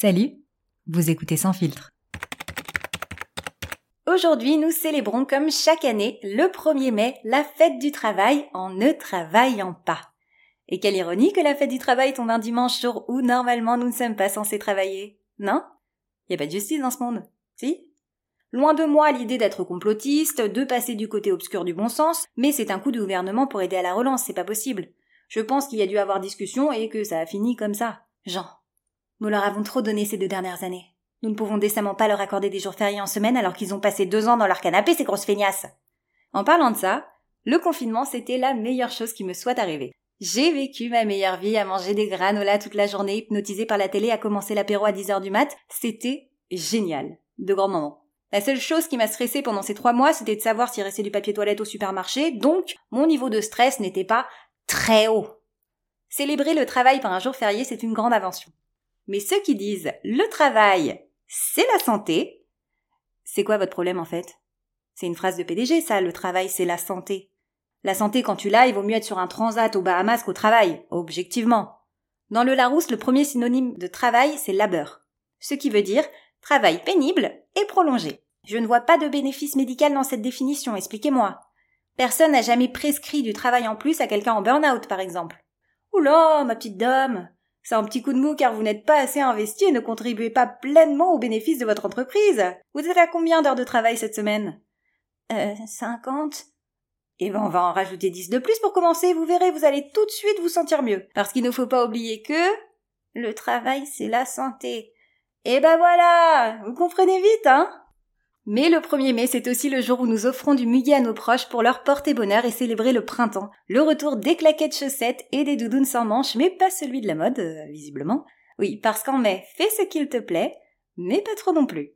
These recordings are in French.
Salut, vous écoutez Sans filtre. Aujourd'hui, nous célébrons comme chaque année, le 1er mai, la fête du travail en ne travaillant pas. Et quelle ironie que la fête du travail tombe un dimanche jour où normalement nous ne sommes pas censés travailler. Non? Y a pas de justice dans ce monde. Si? Loin de moi l'idée d'être complotiste, de passer du côté obscur du bon sens, mais c'est un coup du gouvernement pour aider à la relance, c'est pas possible. Je pense qu'il y a dû avoir discussion et que ça a fini comme ça. Jean. Nous leur avons trop donné ces deux dernières années. Nous ne pouvons décemment pas leur accorder des jours fériés en semaine alors qu'ils ont passé deux ans dans leur canapé, ces grosses feignasses. En parlant de ça, le confinement c'était la meilleure chose qui me soit arrivée. J'ai vécu ma meilleure vie à manger des granolas toute la journée, hypnotisée par la télé, à commencer l'apéro à 10h du mat. C'était génial. De grands moments. La seule chose qui m'a stressée pendant ces trois mois, c'était de savoir s'il restait du papier toilette au supermarché, donc mon niveau de stress n'était pas très haut. Célébrer le travail par un jour férié, c'est une grande invention. Mais ceux qui disent le travail, c'est la santé, c'est quoi votre problème en fait? C'est une phrase de PDG ça, le travail c'est la santé. La santé quand tu l'as, il vaut mieux être sur un transat aux Bahamas qu'au travail, objectivement. Dans le Larousse, le premier synonyme de travail, c'est labeur. Ce qui veut dire travail pénible et prolongé. Je ne vois pas de bénéfice médical dans cette définition, expliquez-moi. Personne n'a jamais prescrit du travail en plus à quelqu'un en burn-out, par exemple. Oula, ma petite dame, c'est un petit coup de mou car vous n'êtes pas assez investi et ne contribuez pas pleinement aux bénéfices de votre entreprise. Vous êtes à combien d'heures de travail cette semaine? Euh, 50 Eh ben, on va en rajouter 10 de plus pour commencer, vous verrez, vous allez tout de suite vous sentir mieux. Parce qu'il ne faut pas oublier que le travail, c'est la santé. Et ben voilà, vous comprenez vite, hein? Mais le 1er mai, c'est aussi le jour où nous offrons du muguet à nos proches pour leur porter bonheur et célébrer le printemps, le retour des claquettes chaussettes et des doudounes sans manches, mais pas celui de la mode, euh, visiblement. Oui, parce qu'en mai, fais ce qu'il te plaît, mais pas trop non plus.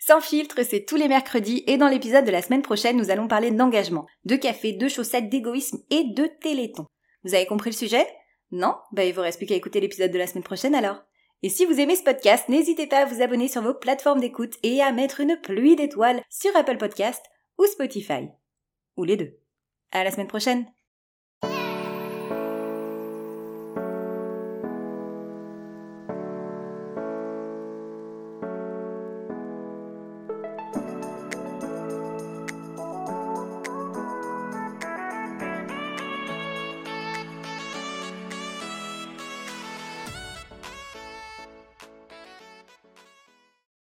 Sans filtre, c'est tous les mercredis et dans l'épisode de la semaine prochaine, nous allons parler d'engagement, de café, de chaussettes, d'égoïsme et de téléthon. Vous avez compris le sujet? Non? Bah il vous reste plus qu'à écouter l'épisode de la semaine prochaine alors. Et si vous aimez ce podcast, n'hésitez pas à vous abonner sur vos plateformes d'écoute et à mettre une pluie d'étoiles sur Apple Podcast ou Spotify. Ou les deux. À la semaine prochaine!